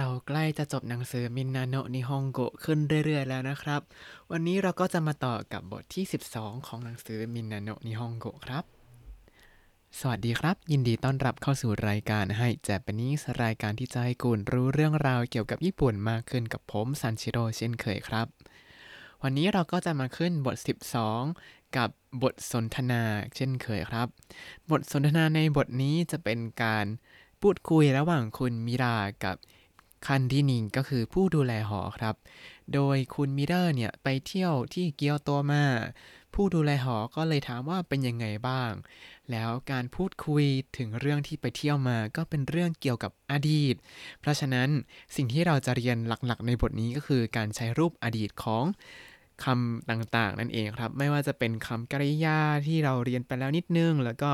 เราใกล้จะจบหนังสือมินนาโนะนิฮงโกขึ้นเรื่อยๆแล้วนะครับ วันนี้เราก็จะมาต่อกับบทที่ 12 ของหนังสือมินนาโนะนิฮงโกครับ สวัสดีครับ ยินดีต้อนรับเข้าสู่รายการให้แจปนิสรายการที่จะให้คุณรู้เรื่องราวเกี่ยวกับญี่ปุ่นมากขึ้นกับผมซันชิโร่เช่นเคยครับ วันนี้เราก็จะมาขึ้นบท 12 กับบทสนทนาเช่นเคยครับ บทสนทนาในบทนี้จะเป็นการพูดคุยระหว่างคุณมิรากับ คันดินิงก็คือผู้ดูแลหอครับ โดยคุณมิเรอร์เนี่ยไปเที่ยวที่เกียวโตมา ผู้ดูแลหอก็เลยถามว่าเป็นยังไงบ้าง แล้วการพูดคุยถึงเรื่องที่ไปเที่ยวมาก็เป็นเรื่องเกี่ยวกับอดีต เพราะฉะนั้นสิ่งที่เราจะเรียนหลักๆ ในบทนี้ก็คือการใช้รูปอดีตของคำต่างๆ นั่นเองครับ ไม่ว่าจะเป็นคำกริยาที่เราเรียนไปแล้วนิดนึง แล้วก็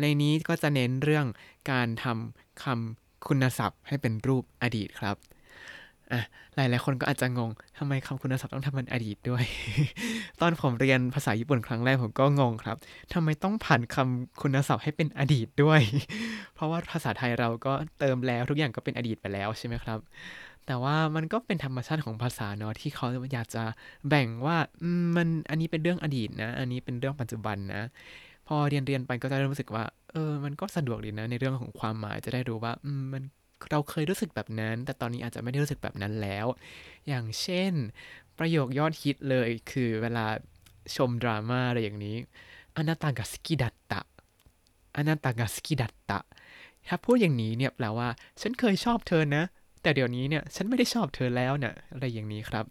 ในนี้ก็จะเน้นเรื่องการทำคำ คุณศัพท์ให้เป็นรูปอดีตครับอะหลายๆคนก็อาจจะงงทำไมคำคุณศัพท์ต้องทำเป็นอดีตด้วย ตอนผมเรียนภาษาญี่ปุ่นครั้งแรกผมก็งงครับทำไมต้องผ่านคำคุณศัพท์ให้เป็นอดีตด้วย เพราะว่าภาษาไทยเราก็เติมแล้วทุกอย่างก็เป็นอดีตไปแล้วใช่ไหมครับ แต่ว่ามันก็เป็นธรรมชาติของภาษาเนาะที่เขาอยากจะแบ่งว่ามันอันนี้เป็นเรื่องอดีตนะ อันนี้เป็นเรื่องปัจจุบันนะ พอเรียนเรียนไปก็จะเริ่มรู้สึกว่า เออ มันก็สะดวกดีนะในเรื่องของความหมายจะได้รู้ว่าอืมมันเราเคยรู้สึกแบบนั้น แต่ตอนนี้อาจจะไม่ได้รู้สึกแบบนั้นแล้ว อย่างเช่น ประโยคยอดฮิตเลยคือเวลาชมดราม่าอะไรอย่างนี้อนาตากาสกิดัตตะอนาตากาสกิดัตตะถ้าพูดอย่างนี้เนี่ยแปลว่า ฉันเคยชอบเธอนะ แต่เดี๋ยวนี้เนี่ย ฉันไม่ได้ชอบเธอแล้วเนะ่ยอะไรอย่างนี้ครับ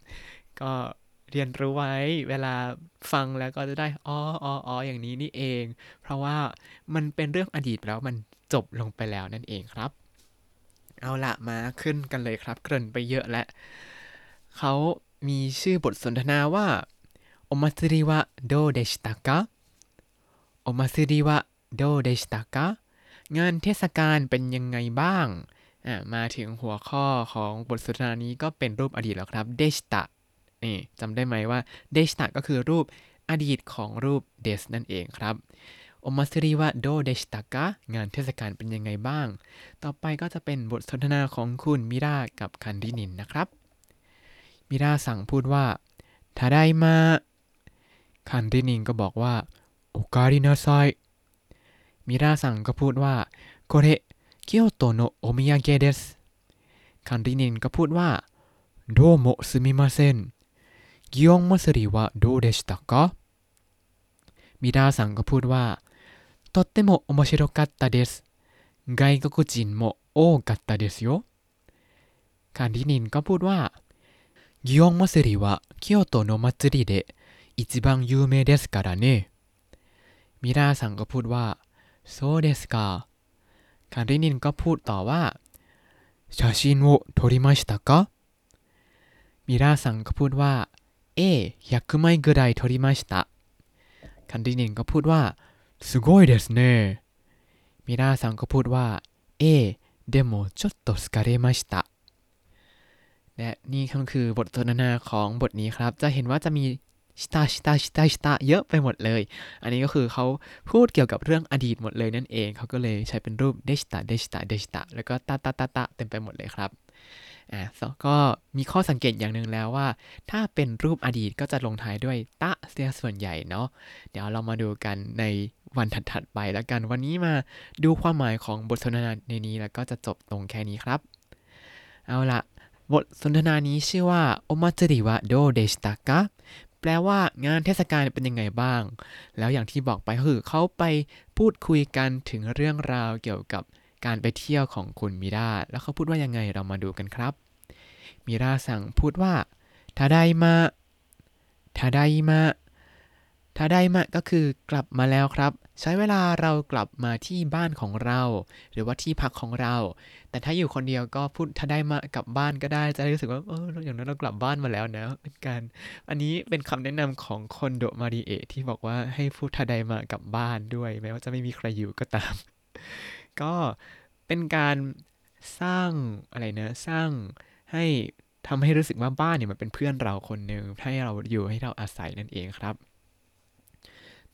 ก็ เรียนรู้ไว้เวลาฟังแล้วก็จะได้อ๋ออ๋ออ๋ออย่างนี้นี่เอง เพราะว่ามันเป็นเรื่องอดีตแล้วมันจบลงไปแล้วนั่นเองครับ เอาละมาขึ้นกันเลยครับ เกริ่นไปเยอะแล้วเขามีชื่อบทสนทนาว่าโอมาซึริวะโดเดชิตะกะโอมาซึริวะโดเดชิตะกะงานเทศกาลเป็นยังไงบ้าง อ่ามาถึงหัวข้อของบทสนทนานี้ก็เป็นรูปอดีตแล้วครับ เดชตะ นี่จำได้ไหมว่าเดชตะก็คือรูปอดีตของรูปเดสนั่นเองครับโอมัสรีว่าโดเดชตะกะงานเทศกาลเป็นยังไงบ้าง ต่อไปก็จะเป็นบทสนทนาของคุณมิรากับคันรินินนะครับ มิราสั่งพูดว่าทาไดมา 管理人 ก็บอกว่า おかえりなさい มิรา さん ก็พูดว่า これ、京都のお土産です 管理人 ก็พูดว่า どうもすみません 祇園祭りはどうでしたか？มิรา さん ก็พูดว่า とっても面白かったです。外国人も多かったですよ。管理人ィニンがพูดว่祇園祭りは京都の祭りで一番有名ですからね。ミラーさんがพูルはそうですか。管理人ィニンがพูดต่写真を撮りましたか？ミラーさんがพูルは เอ100枚ぐらい取りましたคันดินินก็พูดว่าすごいですねมิราซังก็พูดว่าเอでもちょっと疲れましたและนี่ก็คือบทสนทนาของบทนี้ครับ จะเห็นว่าจะมีชิตาชิตาชิตาชิตาเยอะไปหมดเลย อันนี้ก็คือเขาพูดเกี่ยวกับเรื่องอดีตหมดเลยนั่นเอง เขาก็เลยใช้เป็นรูปเดชิตาเดชิตาเดชิตาแล้วก็ตาตาตาตาเต็มไปหมดเลยครับ อะก็มีข้อสังเกตอย่างหนึ่งแล้วว่า ถ้าเป็นรูปอดีตก็จะลงท้ายด้วยตะเสียส่วนใหญ่เนาะเดี๋ยวเรามาดูกันในวันถัดๆไปแล้วกัน วันนี้มาดูความหมายของบทสนทนาในนี้แล้วก็จะจบตรงแค่นี้ครับ เอาละบทสนทนานี้ชื่อว่าโอมาจิริวะโดเดชตากะแปลว่างานเทศกาลเป็นยังไงบ้าง แล้วอย่างที่บอกไปคือเขาไปพูดคุยกันถึงเรื่องราวเกี่ยวกับ การไปเที่ยวของคุณมิราแล้วเขาพูดว่ายังไงเรามาดูกันครับ มิราสั่งพูดว่าทาไดมาทาไดมาทาไดมาก็คือกลับมาแล้วครับ ใช้เวลาเรากลับมาที่บ้านของเรา หรือว่าที่พักของเรา แต่ถ้าอยู่คนเดียวก็พูดทาไดมากลับบ้านก็ได้จะรู้สึกว่าเอออย่างนั้นเรากลับบ้านมาแล้วนะเป็นการอันนี้เป็นคำแนะนำของคนโดมาริเอะที่บอกว่าให้พูดทาไดมากลับบ้านด้วย แม้ว่าจะไม่มีใครอยู่ก็ตาม ก็เป็นการสร้างอะไรนะสร้างให้ทำให้รู้สึกว่าบ้านเนี่ยมันเป็นเพื่อนเราคนหนึ่งให้เราอยู่ให้เราอาศัยนั่นเองครับ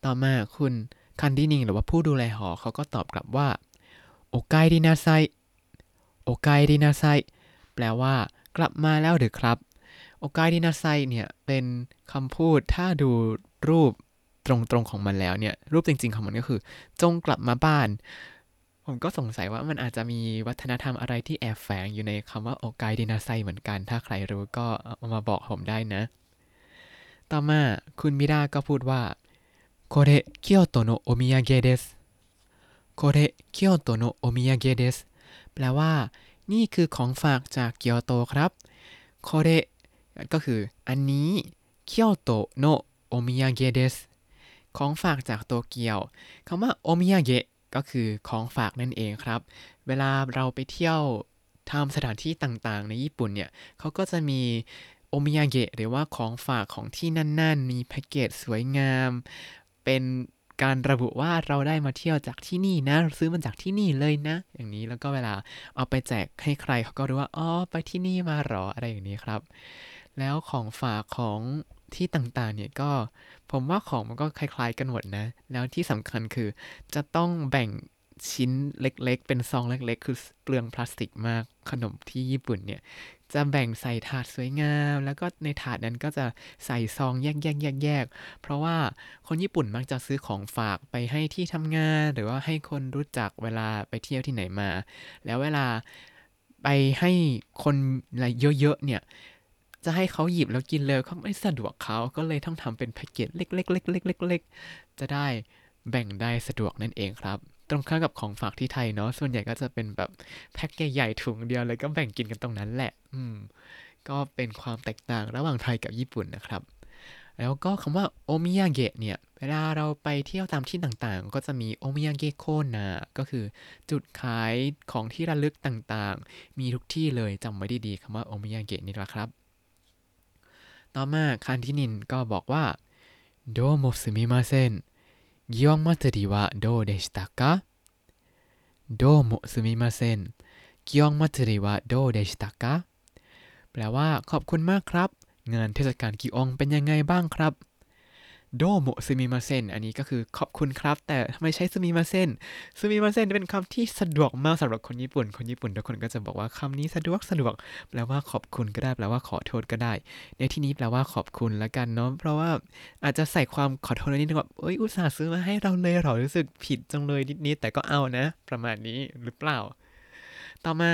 ต่อมาคุณคันดินิงหรือว่าผู้ดูแลหอเขาก็ตอบกลับว่าโอไกดินาไซโอไกดินาไซแปลว่ากลับมาแล้วหรือครับโอกายดินาไซเนี่ยเป็นคำพูดถ้าดูรูปตรงๆของมันแล้วเนี่ยรูปจริง ๆ ของมันก็คือ จงกลับมาบ้าน ผมก็สงสัยว่ามันอาจจะมีวัฒนธรรมอะไรที่แอบแฝงอยู่ในคำว่าโอกายดินาไซเหมือนกัน ถ้าใครรู้ก็เอามาบอกผมได้นะ ต่อมาคุณมิราก็พูดว่าこれ京都のお土産ですこれ京都のお土産ですแปลว่า นี่คือของฝากจากเกียวโตครับโคเรก็คืออันนี้เกียวโตโนโอมิยาเกเดสของฝากจากโตเกียวคำว่าโอมิยาเกะ ก็คือของฝากนั่นเองครับ เวลาเราไปเที่ยวทำสถานที่ต่างๆ ในญี่ปุ่นเนี่ยเขาก็จะมีโอมิยาเกะหรือว่าของฝากของที่นั่น ๆ มีแพ็กเกจสวยงาม เป็นการระบุว่าเราได้มาเที่ยวจากที่นี่นะ ซื้อมาจากที่นี่เลยนะ อย่างนี้แล้วก็เวลาเอาไปแจกให้ใครเขาก็รู้ว่าอ๋อไปที่นี่มาหรออะไรอย่างนี้ครับ แล้วของฝากของที่ต่างๆ เนี่ยก็ผมว่าของมันก็คล้ายๆ กันหมดนะ แล้วที่สำคัญคือจะต้องแบ่งชิ้นเล็กๆ เป็นซองเล็กๆ คือเปลืองพลาสติกมากขนมที่ญี่ปุ่นเนี่ย จะแบ่งใส่ถาดสวยงาม แล้วก็ในถาดนั้นก็จะใส่ซองแยกๆแยกๆเพราะว่าคนญี่ปุ่นมักจะซื้อของฝากไปให้ที่ทำงาน หรือว่าให้คนรู้จักเวลาไปเที่ยวที่ไหนมา แล้วเวลาไปให้คนอะไรเยอะๆเนี่ย จะให้เขาหยิบแล้วกินเลยเขาไม่สะดวกเขาก็เลยต้องทำเป็นแพ็กเกจเล็กๆๆๆๆจะได้แบ่งได้สะดวกนั่นเองครับ ตรงข้ามกับของฝากที่ไทยเนาะส่วนใหญ่ก็จะเป็นแบบแพ็กใหญ่ๆถุงเดียวเลยก็แบ่งกินกันตรงนั้นแหละ อืม ก็เป็นความแตกต่างระหว่างไทยกับญี่ปุ่นนะครับแล้วก็คำว่าโอมิยาเกะเนี่ย เวลาเราไปเที่ยวตามที่ต่างๆ ก็จะมีโอมิยาเกะโคนาก็คือจุดขายของที่ระลึกต่างๆ มีทุกที่เลยจำไว้ดีๆคำว่าโอมิยาเกะนี่แหละครับ ต่อมาคันที่นินก็บอกว่าโดโมสุมิมาเซนギオン祭りはどうでしたかどうもすみませんกิยองมัตสึริวะโดเดชิตะกะแปลว่าขอบคุณมากครับ งานเทศกาลกิองเป็นยังไงบ้างครับ どうもすみません อันนี้ก็คือขอบคุณครับ แต่ทำไมใช้ すみません すみません เป็นคำที่สะดวกมากสำหรับคนญี่ปุ่น คนญี่ปุ่นทุกคนก็จะบอกว่าคำนี้สะดวกสะดวก แปลว่าขอบคุณก็ได้ แปลว่าขอโทษก็ได้ ในที่นี้แปลว่าขอบคุณละกันเนาะ เพราะว่าอาจจะใส่ความขอโทษนิดนึงว่าเอ้ยอุตส่าห์ซื้อมาให้เราเลยเหรอรู้สึกผิดจังเลยนิดๆแต่ก็เอานะ ประมาณนี้หรือเปล่า ต่อมา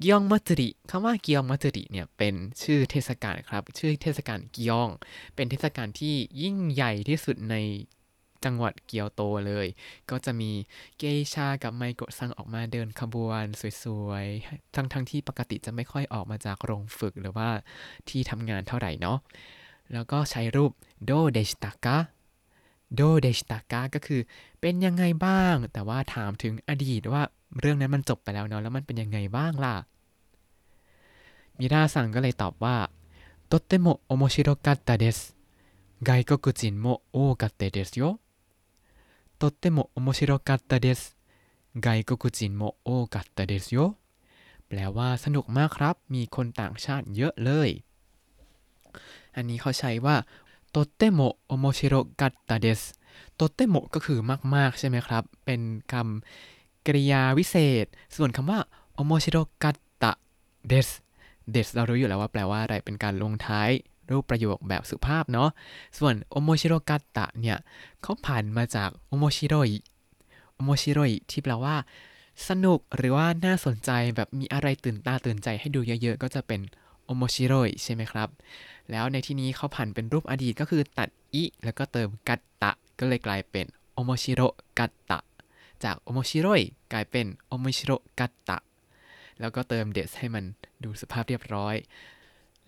กิยองมัตริคำว่ากิยองมัตริเนี่ยเป็นชื่อเทศกาลครับ ชื่อเทศกาลกิยอง เป็นเทศกาลที่ยิ่งใหญ่ที่สุดในจังหวัดเกียวโตเลย ก็จะมีเกชากับไมโกะซังออกมาเดินขบวนสวยๆ ทั้งๆทที่ปกติจะไม่ค่อยออกมาจากโรงฝึกหรือว่าที่ทำงานเท่าไหร่เนาะ แล้วก็ใช้รูปโดเดชิตากะโดเดชิตากะก็คือเป็นยังไงบ้าง แต่ว่าถามถึงอดีตว่า เรื่องนั้นมันจบไปแล้วเนาะ แล้วมันเป็นยังไงบ้างล่ะ มิราซังก็เลยตอบว่าとっても面白かったです外国人も多かったですよとっても面白かったです外国人も多かったですよแปลว่าสนุกมากครับ มีคนต่างชาติเยอะเลย อันนี้เขาใช้ว่าとっても面白かったですとってもก็คือมากๆ ใช่ไหมครับ เป็นคำ กริยาวิเศษ ส่วนคำว่าโอโมชิโรกัตตะเดสเดสเรารู้อยู่แล้วว่าแปลว่าอะไรเป็นการลงท้ายรูปประโยคแบบสุภาพเนาะ ส่วนโอโมชิโรกัตตะเนี่ยเขาผ่านมาจากโอโมชิโรยโอโมชิโรยที่แปลว่า สนุกหรือว่าน่าสนใจแบบมีอะไรตื่นตาตื่นใจให้ดูเยอะๆ ก็จะเป็นโอโมชิโรยใช่ไหมครับ แล้วในที่นี้เขาผ่านเป็นรูปอดีตก็คือตัดอิแล้วก็เติมกัตตะ ก็เลยกลายเป็น 面白かった จาก 面白い กลายเป็น 面白かった แล้วก็เติม です ให้มันดูสุภาพเรียบร้อย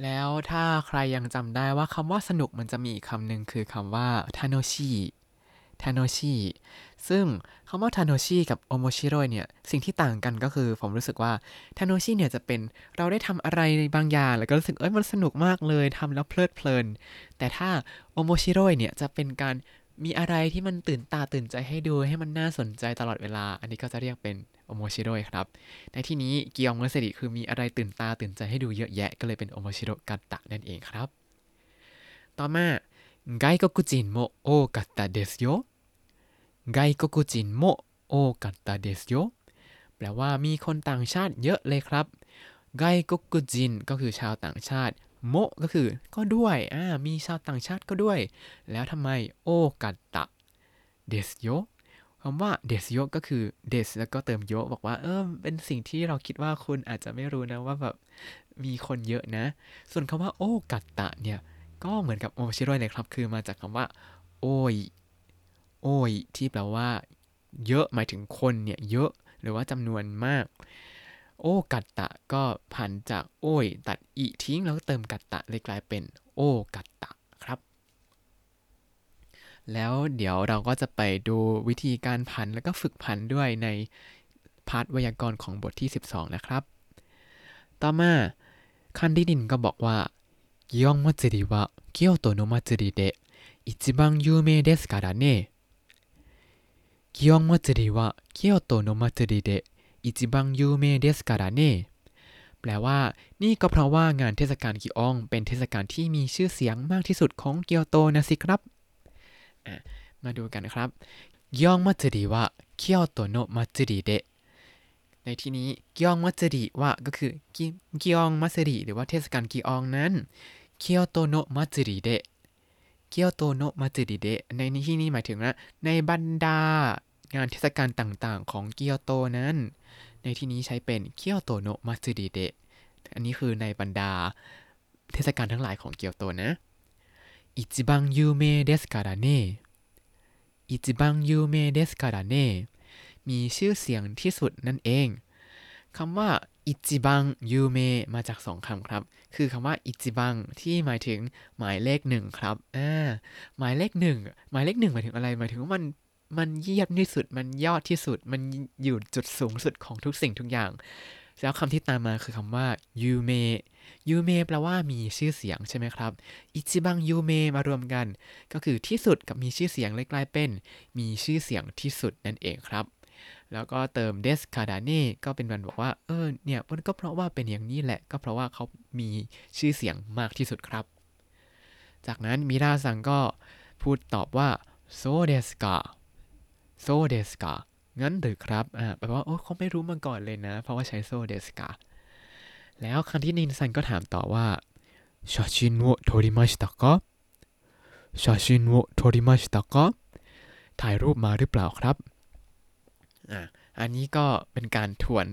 แล้วถ้าใครยังจำได้ว่าคำว่าสนุกมันจะมีคำหนึ่งคือคำว่าทาโนชิทาโนชิซึ่งคำว่าทาโนชิกับโอโมชิโรยเนี่ย สิ่งที่ต่างกันก็คือผมรู้สึกว่าทาโนชิเนี่ยจะเป็นเราได้ทำอะไรบางอย่าง แล้วก็รู้สึกเอ้ยมันสนุกมากเลยทำแล้วเพลิดเพลิน แต่ถ้าโอโมชิโรยเนี่ยจะเป็นการ มีอะไรที่มันตื่นตาตื่นใจให้ดูให้มันน่าสนใจตลอดเวลา อันนี้ก็จะเรียกเป็นโอโมชิโรยครับ ในที่นี้ 祇園祭り คือมีอะไรตื่นตาตื่นใจให้ดูเยอะแยะก็เลยเป็น 面白かった นั่นเองครับ ต่อมา 外国人も多かったですよ 外国人も多かったですよ แปลว่ามีคนต่างชาติเยอะเลยครับไกกุกุจินก็คือชาวต่างชาติ โมก็คือก็ด้วยอ่ามีชาวต่างชาติก็ด้วย แล้วทำไมโอกัตตะเดสโยคำว่าเดสโยก็คือเดสแล้วก็เติมโยบอกว่าเออเป็นสิ่งที่เราคิดว่าคุณอาจจะไม่รู้นะว่าแบบมีคนเยอะนะ ส่วนคำว่าโอกัตตะเนี่ย ก็เหมือนกับโอชิโร่เลยครับ คือมาจากคำว่า โอยโอยที่แปลว่า เยอะหมายถึงคนเนี่ยเยอะหรือว่าจำนวนมาก 多かった ก็ผันจาก 多い ตัด い ทิ้งแล้วเติม かった เลยกลายเป็น 多かった ครับ แล้วเดี๋ยวเราก็จะไปดูวิธีการผันแล้วก็ฝึกผันด้วยใน part ไวยากรณ์ของบทที่ 12 นะครับ ต่อมา 管理人 ก็บอกว่า 祇園祭りは京都の祭りで一番有名ですからね祇園祭りは京都の祭りで 一番有名ですからね แปลว่า นี่ก็เพราะว่างานเทศกาลกิออง เป็นเทศกาลที่มีชื่อเสียงมากที่สุดของเกียวโตนะสิครับ มาดูกันนะครับ 祇園祭りは京都の祭りで ในที่นี้ 祇園祭りは ก็คือ 祇園祭り หรือว่าเทศกาลกิองนั้นเกียวโตโนมัจจิเดเกียวโตโนมัจจิเดในที่นี้หมายถึงนะในบรรดา งานเทศกาลต่างๆ ของเกียวโตนั้น ในที่นี้ใช้เป็น 京都の祭りで อันนี้คือในบรรดาเทศกาลทั้งหลายของเกียวโตนะ 一番有名ですからね 一番有名ですからね มีชื่อเสียงที่สุดนั่นเองคำว่า 一番有名มาจากสองคำครับ คือคำว่า一番ที่หมายถึงหมายเลขหนึ่งครับอ่าหมายเลขหนึ่งหมายเลขหนึ่งหมายถึงอะไร หมายถึงว่ามัน มันเยี่ยมที่สุดมันยอดที่สุด มันอยู่จุดสูงสุดของทุกสิ่งทุกอย่าง แล้วคำที่ตามมาคือคำว่ายูเมยูเมแปลว่ามีชื่อเสียงใช่ไหมครับอิจิบังยูเมมารวมกัน ก็คือที่สุดกับมีชื่อเสียงเลยกลายเป็น มีชื่อเสียงที่สุดนั่นเองครับ แล้วก็เติมですからねก็เป็นวันบอกว่า เออเนี่ยมันก็เพราะว่าเป็นอย่างนี้แหละ ก็เพราะว่าเขามีชื่อเสียงมากที่สุดครับ จากนั้นมิราซังก็พูดตอบว่าそうですか そうですかงั้นหรือครับอ่าแปลว่าโอ้เขาไม่รู้มาก่อนเลยนะ เพราะว่าใช้そうですかแล้ว管理人さんก็ถามต่อว่า写真を撮りましたか写真を撮りましたかถ่ายรูปมาหรือเปล่าครับอ่าอันนี้ก็เป็นการทวน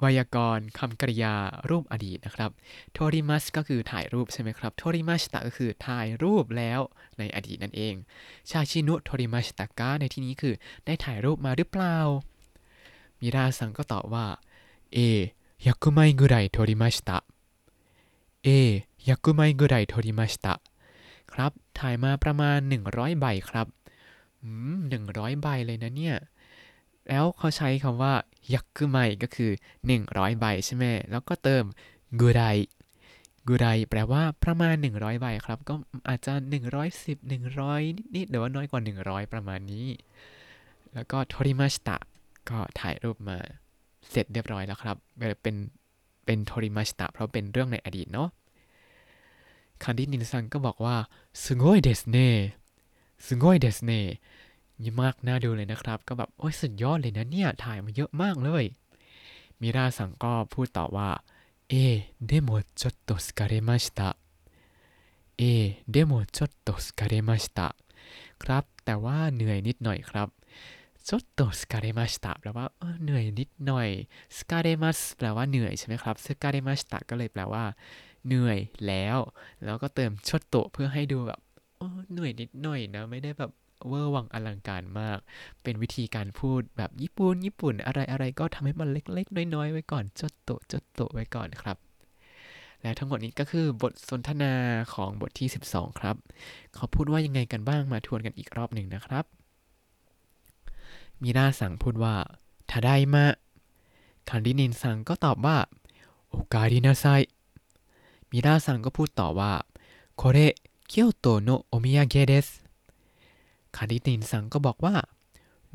ไวยากรณ์คำกริยารูปอดีตนะครับโทริมัสก็คือถ่ายรูปใช่ไหมครับโทริมัสตะก็คือถ่ายรูปแล้วในอดีตนั่นเอง ชาชินุโทริมัสตะกะในที่นี้คือได้ถ่ายรูปมาหรือเปล่า มิราสังก็ตอบว่าเอยักุไมกุไรโทริมัสตะเอยักุไมกุไรโทริมัสตะครับถ่ายมาประมาณ 100 ใบครับหนึ่งร้อยใบเลยนะเนี่ย แล้วเขาใช้คำว่ายักกุไมก็คือ 100 ใบใช่ไหมแล้วก็เติมกุไรกุไรแปลว่าประมาณ 100 ใบครับ ก็อาจจะ 110 100 นิดๆหรือว่าน้อยกว่า 100 ประมาณนี้ แล้วก็โทริมาชตะก็ถ่ายรูปมาเสร็จเรียบร้อยแล้วครับ เป็นเป็นโทริมาชตะเพราะเป็นเรื่องในอดีตเนาะ管理人さんก็บอกว่าすごいですね すごいですね เยอะมากน่าดูเลยนะครับ ก็แบบโอ้ยสุดยอดเลยนะเนี่ย ถ่ายมาเยอะมากเลย มิราสังก็พูดต่อว่าええ、でもちょっと疲れました ええ、でもちょっと疲れましたครับ แต่ว่าเหนื่อยนิดหน่อยครับちょっと疲れましたแปลว่าเหนื่อยนิดหน่อย疲れますแปลว่าเหนื่อยใช่ไหมครับ疲れましたก็เลยแปลว่า เหนื่อยแล้ว แล้วก็เติมちょっとเพื่อให้ดูแบบเหนื่อยนิดหน่อยนะ ไม่ได้แบบ เวอร์วังอลังการมาก เป็นวิธีการพูดแบบญี่ปุ่น ญี่ปุ่น อะไรอะไรก็ทำให้มันเล็กๆ น้อยๆ ไว้ก่อน จดโตจดโตไว้ก่อนครับ และทั้งหมดนี้ก็คือบทสนทนาของบทที่ 12 ครับ เขาพูดว่ายังไงกันบ้าง มาทวนกันอีกรอบหนึ่งนะครับ มีราสั่งพูดว่าทาไดมะคันดินินสั่งก็ตอบว่า โอกาดินาไซมิราสั่งก็พูดต่อว่าこれ京都のお土産です คาริตินซังก็บอกว่า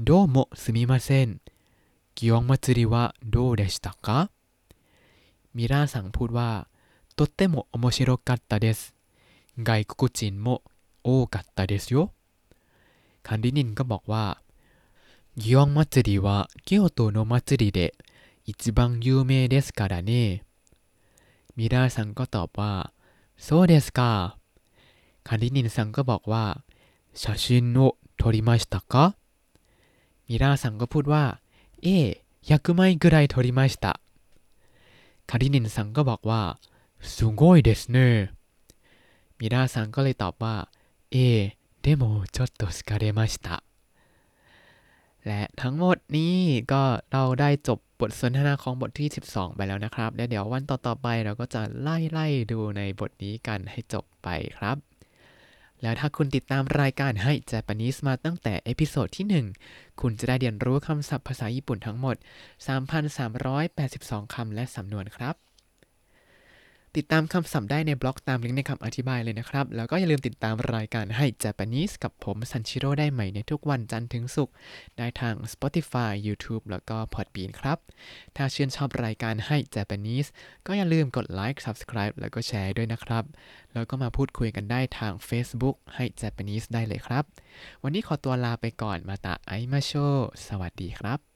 โดโมสมิมาเซนกิยองมาจิริวะโดเดชิตะกะมิราซังพูดว่าとっても面白かったです外国人も多かったですよคันดินินก็บอกว่ากิยองมาจิริวะเกียวโตโนมาจิริเดะ 一番有名ですからねมิราซังก็ตอบว่าそうですかคารินินซังก็บอกว่า 写真を撮りましたかมิราซังก็พูดว่าเอ๊100枚ぐらい撮りましたคารินินซังก็บอกว่าすごいですねมิราซังก็เลยตอบว่าเอ๊でもちょっと疲れましたและทั้งหมดนี้ก็เราได้จบบทสนทนาของบทที่ 12 ไปแล้วนะครับ และเดี๋ยววันต่อๆไปเราก็จะไล่ๆดูในบทนี้กันให้จบไปครับ แล้วถ้าคุณติดตามรายการให้ Japanese มาตั้งแต่ episode ที่ 1 คุณจะได้เรียนรู้คำศัพท์ภาษาญี่ปุ่นทั้งหมด 3,382 คำและสำนวนครับ ติดตามคำศัพท์ได้ในบล็อกตามลิงก์ในคำอธิบายเลยนะครับ แล้วก็อย่าลืมติดตามรายการให้ Japanese กับผมซันชิโร่ได้ใหม่ในทุกวันจันทร์ถึงศุกร์ได้ทาง Spotify YouTube แล้วก็ Podbean ครับ ถ้าชื่นชอบรายการให้ Japanese ก็อย่าลืมกดไลค์ Subscribe แล้วก็แชร์ด้วยนะครับ แล้วก็มาพูดคุยกันได้ทาง Facebook ให้ Japanese ได้เลยครับ วันนี้ขอตัวลาไปก่อนมาตาไอมาโช สวัสดีครับ